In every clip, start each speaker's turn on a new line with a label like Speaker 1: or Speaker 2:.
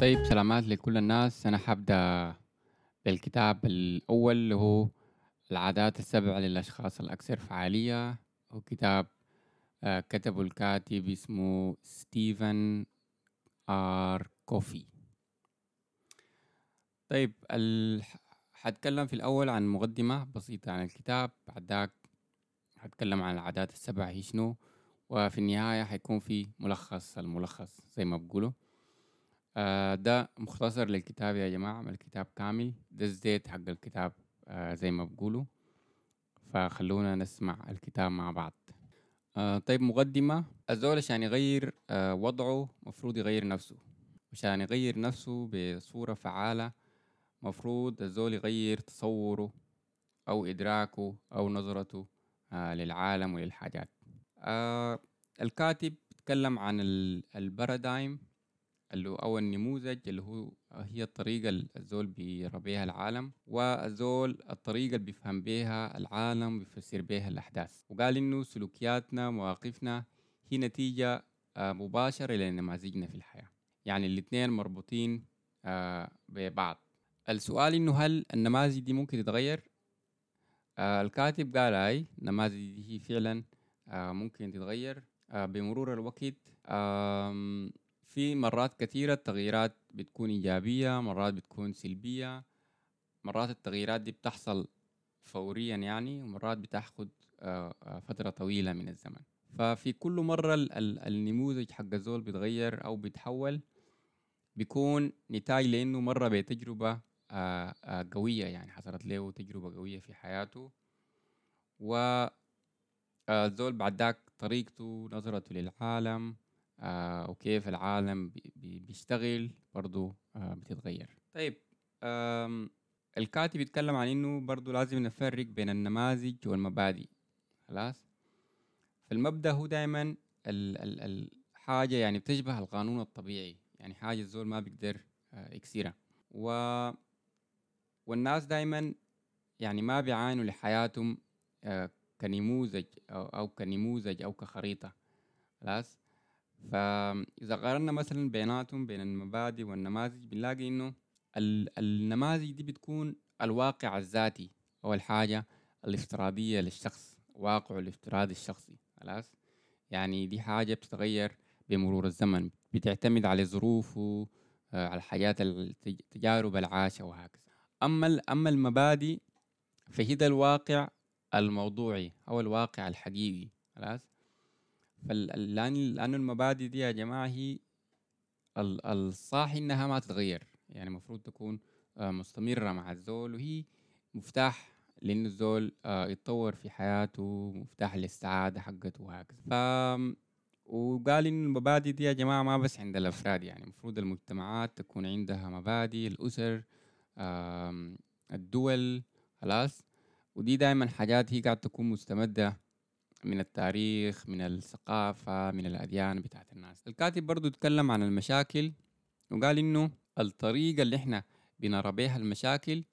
Speaker 1: طيب سلامات لكل الناس. أنا حبدأ بالكتاب الأول اللي هو العادات السبع للأشخاص الأكثر فعالية. هو كتاب آه، كتبه الكاتب اسمه ستيفن آر كوفي. طيب ال... حتكلم في الأول عن مقدمة بسيطة عن الكتاب. بعد ذاك حتكلم عن العادات السبع هي شنو؟ وفي النهاية حيكون في ملخص الملخص زي ما بقولوا. آه ده مختصر للكتاب يا جماعة ما الكتاب كامل. ده الزيت حق الكتاب آه زي ما بقولوا. فخلونا نسمع الكتاب مع بعض. آه طيب مقدمة. الزول عشان يغير وضعه مفروض يغير نفسه. عشان يغير نفسه بصورة فعالة مفروض الزول يغير تصوره أو إدراكه أو نظرته للعالم وللحاجات. الكاتب تكلم عن البارادايم. اللي هو أو النموذج اللي هو هي الطريقة اللي الزول بيرى بيها العالم والزول الطريقة اللي بيفهم بيها العالم بيفسر بيها الأحداث. وقال إنه سلوكياتنا مواقفنا هي نتيجة آه مباشرة لنماذجنا في الحياة. يعني الاثنين مربوطين آه ببعض. السؤال إنه هل النماذج دي ممكن تتغير؟ آه الكاتب قال أي النماذج دي هي فعلا ممكن تتغير بمرور الوقت. في مرات كثيرة التغييرات بتكون إيجابية مرات بتكون سلبية. مرات التغييرات دي بتحصل فوريا يعني ومرات بتاخد فترة طويلة من الزمن. ففي كل مرة النموذج حق الزول بيتغير أو بيتحول بيكون نتاج لأنه مرة بتجربة قوية يعني حصلت له تجربة قوية في حياته. و الزول بعد ذاك طريقته نظرته للعالم آه وكيف العالم بي بيشتغل برضو آه بتتغير. طيب الكاتب يتكلم عن إنه برضو لازم نفرق بين النماذج والمبادئ. خلاص؟ فالمبدا هو دائما ال ال الحاجة يعني بتشبه القانون الطبيعي. يعني حاجة الزول ما بيقدر آه يكسرها. و والناس دائما يعني ما بيعانوا لحياتهم آه كنموذج أو كنموذج أو كخريطة. خلاص؟ فإذا قارنا مثلا بيناتهم بين المبادئ والنماذج بنلاقي إنه النماذج دي بتكون الواقع الذاتي أو الحاجة الافتراضية للشخص واقعه الافتراضي الشخصي خلاص؟ يعني دي حاجة بتتغير بمرور الزمن بتعتمد على ظروفه على الحاجات التجارب العاشة وهكذا أما أما المبادئ فهي ده الواقع الموضوعي أو الواقع الحقيقي خلاص؟ لأن المبادئ دي يا جماعة هي الصح إنها ما تتغير. يعني المفروض تكون مستمرة مع الزول وهي مفتاح لأن الزول يتطور في حياته مفتاح للسعادة حقته وهكذا. ف وقال إن المبادئ دي يا جماعة ما بس عند الأفراد يعني المفروض المجتمعات تكون عندها مبادئ الأسر الدول خلاص. ودي دائما حاجات هي قاعد تكون مستمدة من التاريخ من الثقافة من الأديان بتاعت الناس. الكاتب برضو تكلم عن المشاكل وقال إنه الطريقة اللي إحنا بنرى بيها المشاكل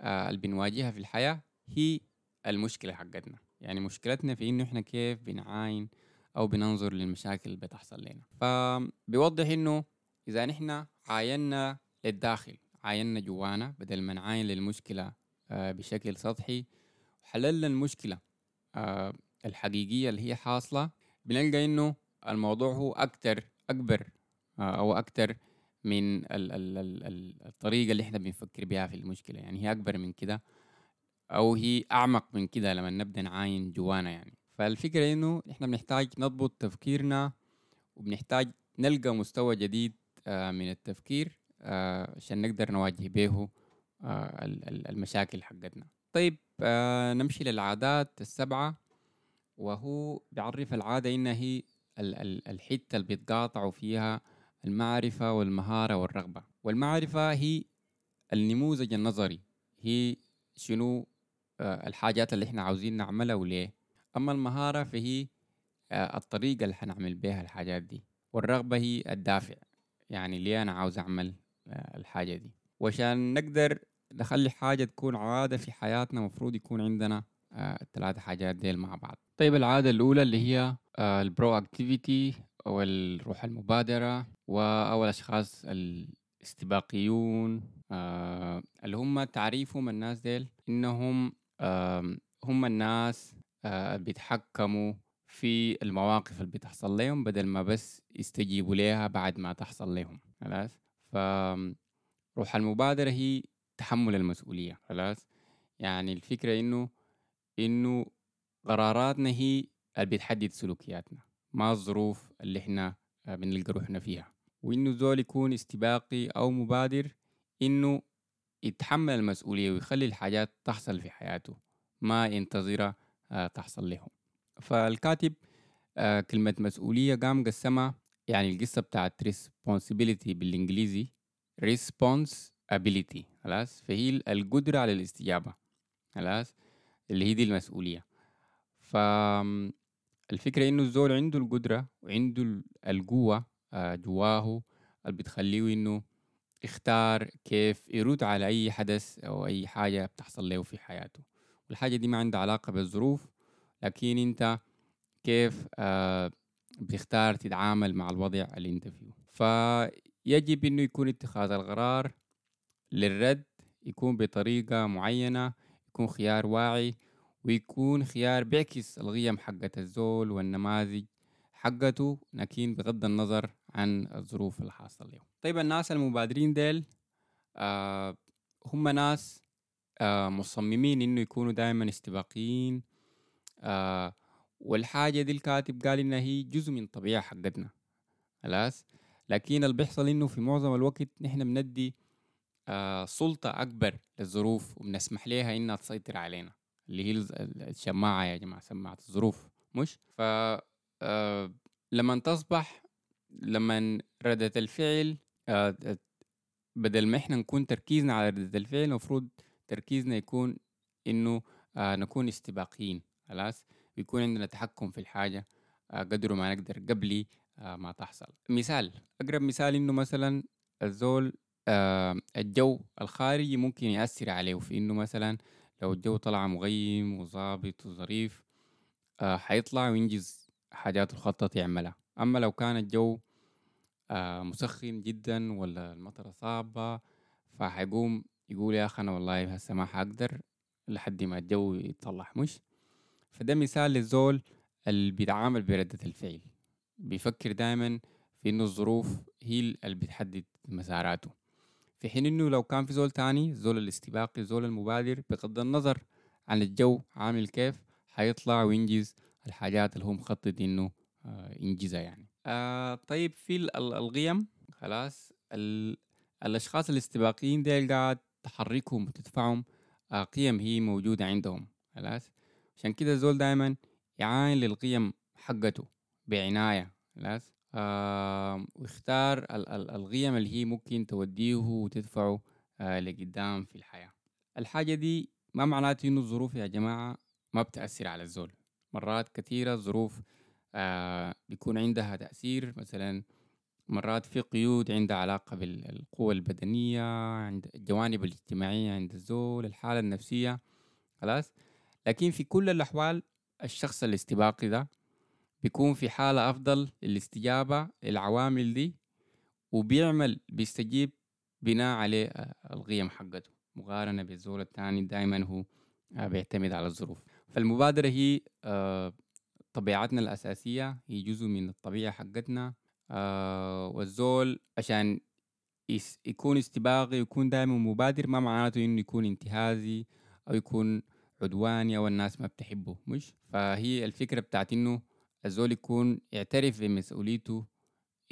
Speaker 1: آه اللي بنواجهها في الحياة هي المشكلة حقتنا. يعني مشكلتنا في إنه إحنا كيف بنعاين أو بننظر للمشاكل اللي بتحصل لنا. فبيوضح إنه إذا نحن عاينا للداخل عاينا جوانا بدل ما نعاين للمشكلة آه بشكل سطحي وحللنا المشكلة آه الحقيقية اللي هي حاصلة بنلقى إنه الموضوع هو أكتر أكبر أو أكتر من ال ال ال الطريقة اللي إحنا بنفكر بها في المشكلة. يعني هي أكبر من كده أو هي أعمق من كده لما نبدأ نعاين جوانا يعني. فالفكرة إنه إحنا بنحتاج نضبط تفكيرنا وبنحتاج نلقى مستوى جديد من التفكير عشان نقدر نواجه به المشاكل حقتنا. طيب نمشي للعادات السبعة. وهو بيعرف العادة إنها هي الحتة اللي بيتقاطعوا فيها المعرفة والمهارة والرغبة. والمعرفة هي النموذج النظري هي شنو الحاجات اللي إحنا عاوزين نعملها وليه. أما المهارة فهي الطريقة اللي حنعمل بها الحاجات دي. والرغبة هي الدافع يعني ليه أنا عاوز أعمل الحاجة دي. وعشان نقدر نخلي حاجة تكون عادة في حياتنا مفروض يكون عندنا الثلاث حاجات ديل مع بعض. طيب العادة الأولى اللي هي ال proactivity أو الروح المبادرة أو الأشخاص اللي استباقيون آه اللي هم تعريفهم الناس ديل إنهم آه هم الناس آه بيتحكموا في المواقف اللي بتحصل لهم بدل ما بس يستجيبوا لها بعد ما تحصل لهم. خلاص؟ فروح المبادرة هي تحمل المسؤولية. خلاص؟ يعني الفكرة إنه إنه قراراتنا هي اللي بتحدد سلوكياتنا ما الظروف اللي إحنا آه، بنلقى روحنا فيها. وإنه زول يكون استباقي أو مبادر إنه يتحمل المسؤولية ويخلي الحاجات تحصل في حياته ما ينتظرها آه، تحصل لهم. فالكاتب آه، كلمة مسؤولية قام قسمها يعني القصة بتاعت responsibility بالإنجليزي responsibility خلاص؟ فهي القدرة على الاستجابة خلاص؟ اللي هي دي المسؤولية. فالفكرة إنه الزول عنده القدرة وعنده القوة آه، جواه اللي بتخليه إنه يختار كيف يرد على أي حدث أو أي حاجة بتحصل له في حياته. والحاجة دي ما عندها علاقة بالظروف لكن أنت كيف آه، بتختار تتعامل مع الوضع اللي أنت فيه. فيجب إنه يكون اتخاذ القرار للرد يكون بطريقة معينة يكون خيار واعي ويكون خيار بيعكس القيم حقت الزول والنماذج حقته لكن بغض النظر عن الظروف اللي حاصل له طيب الناس المبادرين ديل آه هم ناس آه مصممين إنه يكونوا دائما استباقيين آه والحاجة دي الكاتب قال إنها هي جزء من الطبيعة حقتنا خلاص؟ لكن اللي بيحصل إنه في معظم الوقت نحن بندي سلطة أكبر للظروف وبنسمح لها إنها تسيطر علينا اللي هي الشماعة يا جماعة سماعة الظروف مش؟ ف آه لما تصبح لما ردة الفعل آه بدل ما إحنا نكون تركيزنا على ردة الفعل المفروض تركيزنا يكون إنه آه نكون استباقيين خلاص؟ ويكون عندنا تحكم في الحاجة آه، قدر ما نقدر قبل آه، ما تحصل. مثال أقرب مثال إنه مثلا الزول آه، الجو الخارجي ممكن يأثر عليه في إنه مثلا لو الجو طلع مغيم وظابط وظريف حيطلع وينجز حاجات الخطط يعملها. أما لو كان الجو مسخن جدا ولا المطرة صعبة فحيقوم يقول يا أخي أنا والله هسه ما حقدر لحد ما الجو يتصلح مش؟ فده مثال للزول اللي بيتعامل بردة الفعل. بيفكر دائما في إنه الظروف هي اللي بتحدد مساراته. في حين إنه لو كان في زول تاني الزول الاستباقي الزول المبادر بغض النظر عن الجو عامل كيف حيطلع وينجز الحاجات اللي هو مخطط إنه آه ينجزها يعني. آه طيب في القيم خلاص الأشخاص الاستباقيين ديل قاعد تحركهم وتدفعهم آه قيم هي موجودة عندهم خلاص. عشان كده الزول دايما يعاين للقيم حقته بعناية خلاص. آه ال- القيم اللي هي ممكن توديه وتدفعه آه لقدام في الحياة. الحاجة دي ما معناته إنه الظروف يا جماعة ما بتأثر على الزول. مرات كثيرة الظروف آه بيكون عندها تأثير. مثلا مرات في قيود عندها علاقة بالقوة البدنية عند الجوانب الاجتماعية عند الزول الحالة النفسية خلاص. لكن في كل الأحوال الشخص الاستباقي ده بيكون في حالة أفضل للاستجابة للعوامل دي وبيعمل بيستجيب بناء عليه آه، القيم حقته مقارنة بالزول الثاني دائما هو آه، بيعتمد على الظروف. فالمبادرة هي آه، طبيعتنا الأساسية هي جزء من الطبيعة حقتنا والزول عشان يكون استباقي ويكون دائما مبادر ما معناته إنه يكون انتهازي أو يكون عدواني أو الناس ما بتحبه مش؟ فهي الفكرة بتاعت إنه الزول يكون يعترف بمسؤوليته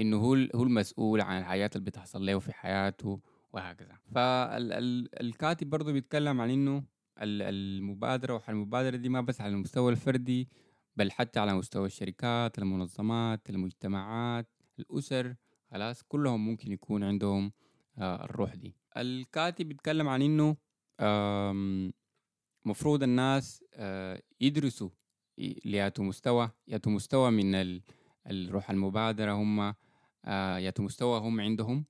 Speaker 1: إنه هو هو المسؤول عن الحاجات اللي بتحصل له في حياته وهكذا. فالكاتب برضه بيتكلم عن إنه المبادرة والمبادره دي ما بس على المستوى الفردي بل حتى على مستوى الشركات المنظمات المجتمعات الأسر خلاص كلهم ممكن يكون عندهم آه، الروح دي. الكاتب بيتكلم عن إنه مفروض الناس آه، يدرسوا ليأتوا مستوى يأتوا مستوى من الروح المبادرة هم آه، يأتوا مستوى هم عندهم.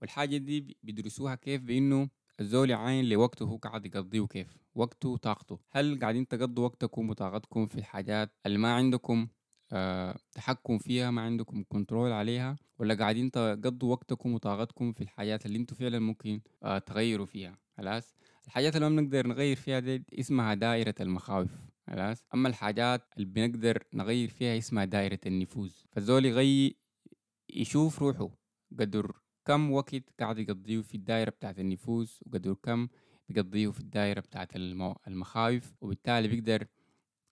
Speaker 1: والحاجة دي بيدرسوها كيف؟ بإنه الزول يعاين لوقته هو قاعد يقضيه كيف؟ وقته وطاقته. هل قاعدين تقضوا وقتكم وطاقتكم في الحاجات اللي ما عندكم آه تحكم فيها ما عندكم كنترول عليها؟ ولا قاعدين تقضوا وقتكم وطاقتكم في الحاجات اللي أنتم فعلا ممكن آه تغيروا فيها؟ خلاص؟ الحاجات اللي ما بنقدر نغير فيها دي اسمها دائرة المخاوف. خلاص. أما الحاجات اللي بنقدر نغير فيها اسمها دائرة النفوذ فالزول يغي يشوف روحه قدر كم وقت قاعد يقضيه في الدائرة بتاعت النفوذ وقدر كم بيقضيه في الدائرة بتاعت. المخاوف وبالتالي بيقدر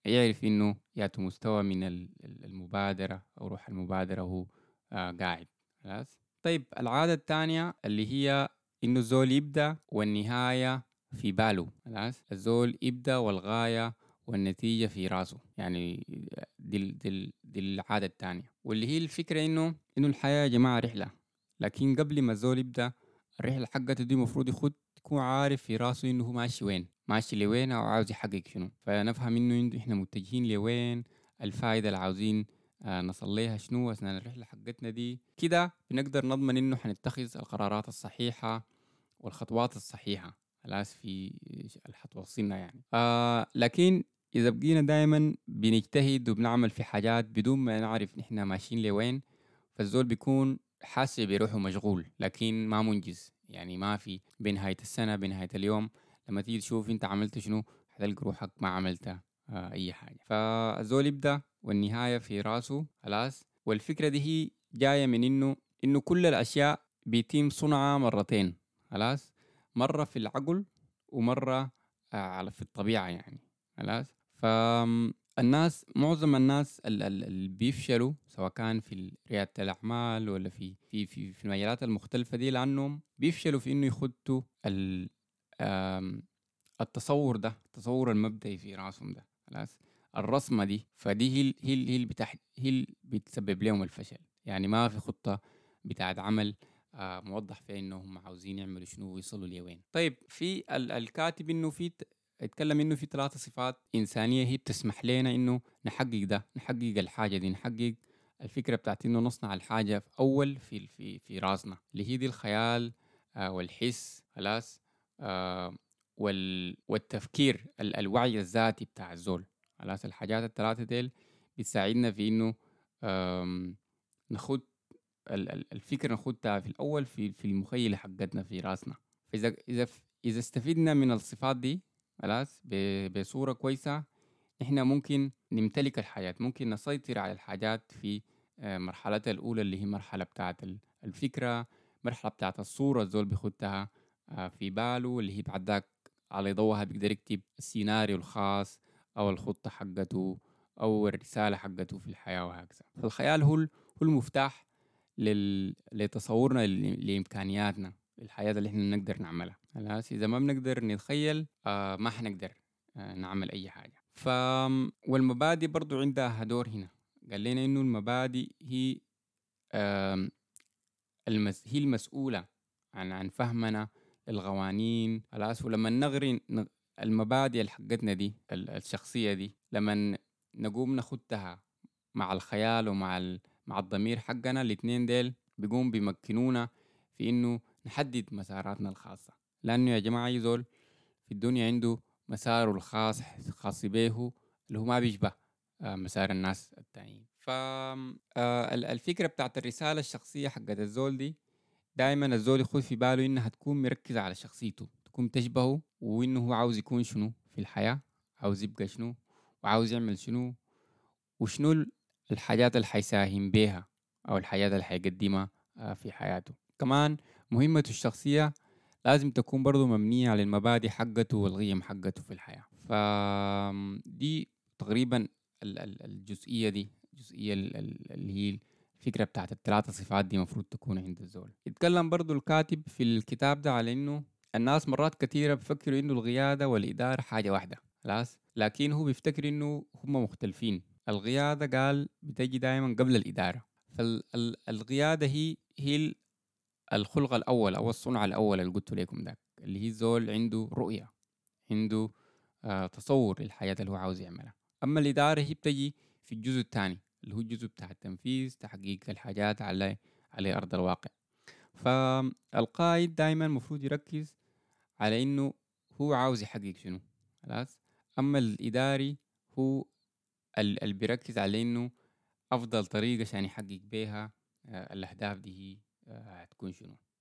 Speaker 1: يعرف إنه ياتو مستوى من المبادرة أو روح المبادرة وهو آه قاعد. خلاص. طيب العادة الثانية اللي هي إنه الزول يبدأ والنهاية في باله. خلاص. الزول يبدأ والغاية والنتيجة في راسه. يعني دي, دي, دي العادة الثانية واللي هي الفكرة إنه إنه الحياة يا جماعة رحلة. لكن قبل ما الزول يبدأ الرحلة حقته دي المفروض يخد يكون عارف في راسه إنه هو ماشي وين. ماشي لوين أو عاوز يحقق شنو. فنفهم إنه إحنا متجهين لوين الفائدة اللي عاوزين آه نصل لها شنو أثناء الرحلة حقتنا دي. كده بنقدر نضمن إنه حنتخذ القرارات الصحيحة والخطوات الصحيحة. خلاص في حتوصلنا يعني. آه لكن إذا بقينا دائما بنجتهد وبنعمل في حاجات بدون ما نعرف نحن ماشيين لوين فالزول بيكون حاسس بروحه مشغول لكن ما منجز. يعني ما في بنهاية السنة بنهاية اليوم لما تيجي تشوف أنت عملت شنو حتلقى روحك ما عملت آه أي حاجة. فالزول يبدأ والنهاية في راسه خلاص. والفكرة دي هي جاية من إنه إنه كل الأشياء بيتم صنعها مرتين خلاص. مرة في العقل ومرة آه على في الطبيعة يعني خلاص؟ فالناس معظم الناس اللي بيفشلوا سواء كان في ريادة الأعمال ولا في في في, في المجالات المختلفة دي لأنهم بيفشلوا في إنه يخطوا التصور ده التصور المبدئي في رأسهم ده خلاص؟ الرسمة دي فدي هي هي هي اللي بتسبب لهم الفشل. يعني ما في خطة بتاعت عمل موضح فيها إنهم عاوزين يعملوا شنو ويصلوا لوين طيب في الكاتب إنه في يتكلم إنه في ثلاثة صفات إنسانية هي بتسمح لنا إنه نحقق ده نحقق الحاجة دي نحقق الفكرة بتاعت إنه نصنع الحاجة في أول في في في راسنا اللي هي دي الخيال آه والحس خلاص آه وال والتفكير ال الوعي الذاتي بتاع الزول. خلاص الحاجات الثلاثة ديل بتساعدنا في إنه نخد الفكرة نخدها في الأول في في المخيلة حقتنا في رأسنا. فإذا إذا إذا استفدنا من الصفات دي خلاص بصورة كويسة إحنا ممكن نمتلك الحياة ممكن نسيطر على الحاجات في آه، مرحلتها الأولى اللي هي مرحلة بتاعت الفكرة مرحلة بتاعت الصورة الزول بيخدها آه، في باله اللي هي بعد ذاك على ضوها بيقدر يكتب السيناريو الخاص أو الخطة حقته أو الرسالة حقته في الحياة وهكذا. فالخيال هو هو المفتاح لل... لتصورنا لإمكانياتنا الحياة اللي إحنا نقدر نعملها. خلاص؟ إذا ما بنقدر نتخيل آه ما حنقدر آه نعمل أي حاجة. ف والمبادئ برضو عندها دور هنا. قال لنا إنه المبادئ هي آه المس... هي المسؤولة عن عن فهمنا القوانين خلاص؟ ولما نغري المبادئ حقتنا دي الشخصية دي لما نقوم نخدها مع الخيال ومع ال... مع الضمير حقنا الاثنين ديل بيقوم بيمكنونا في إنه نحدد مساراتنا الخاصة. لأنه يا جماعة أي زول في الدنيا عنده مساره الخاص خاص به اللي هو ما بيشبه آه، مسار الناس التانيين. فالفكرة آه، بتاعت الرسالة الشخصية حقت الزول دي دائما الزول يخوض في باله إنها تكون مركزة على شخصيته. تكون تشبهه وإنه هو عاوز يكون شنو في الحياة عاوز يبقى شنو وعاوز يعمل شنو وشنو الحاجات اللي حيساهم بيها أو الحاجات اللي حيقدمها آه، في حياته. كمان مهمته الشخصية لازم تكون برضو مبنية على المبادئ حقته والقيم حقته في الحياة. فدي تقريبا الجزئية دي الجزئية اللي هي الفكرة بتاعت الثلاثة صفات دي مفروض تكون عند الزول. يتكلم برضو الكاتب في الكتاب ده على إنه الناس مرات كثيرة بفكروا إنه القيادة والإدارة حاجة واحدة خلاص؟ لكن هو بيفتكر إنه هم مختلفين. القيادة قال بتجي دائما قبل الإدارة. فالقيادة هي هي الخلق الأول أو الصنع الأول اللي قلت لكم ده اللي هي زول عنده رؤية عنده آه تصور للحياة اللي هو عاوز يعملها. أما الإدارة هي بتجي في الجزء الثاني اللي هو الجزء بتاع التنفيذ تحقيق الحاجات على على أرض الواقع. فالقائد دائما المفروض يركز على إنه هو عاوز يحقق شنو خلاص؟ أما الإداري هو اللي بيركز على إنه أفضل طريقة عشان يحقق بيها آه، الأهداف دي آه، هتكون شنو؟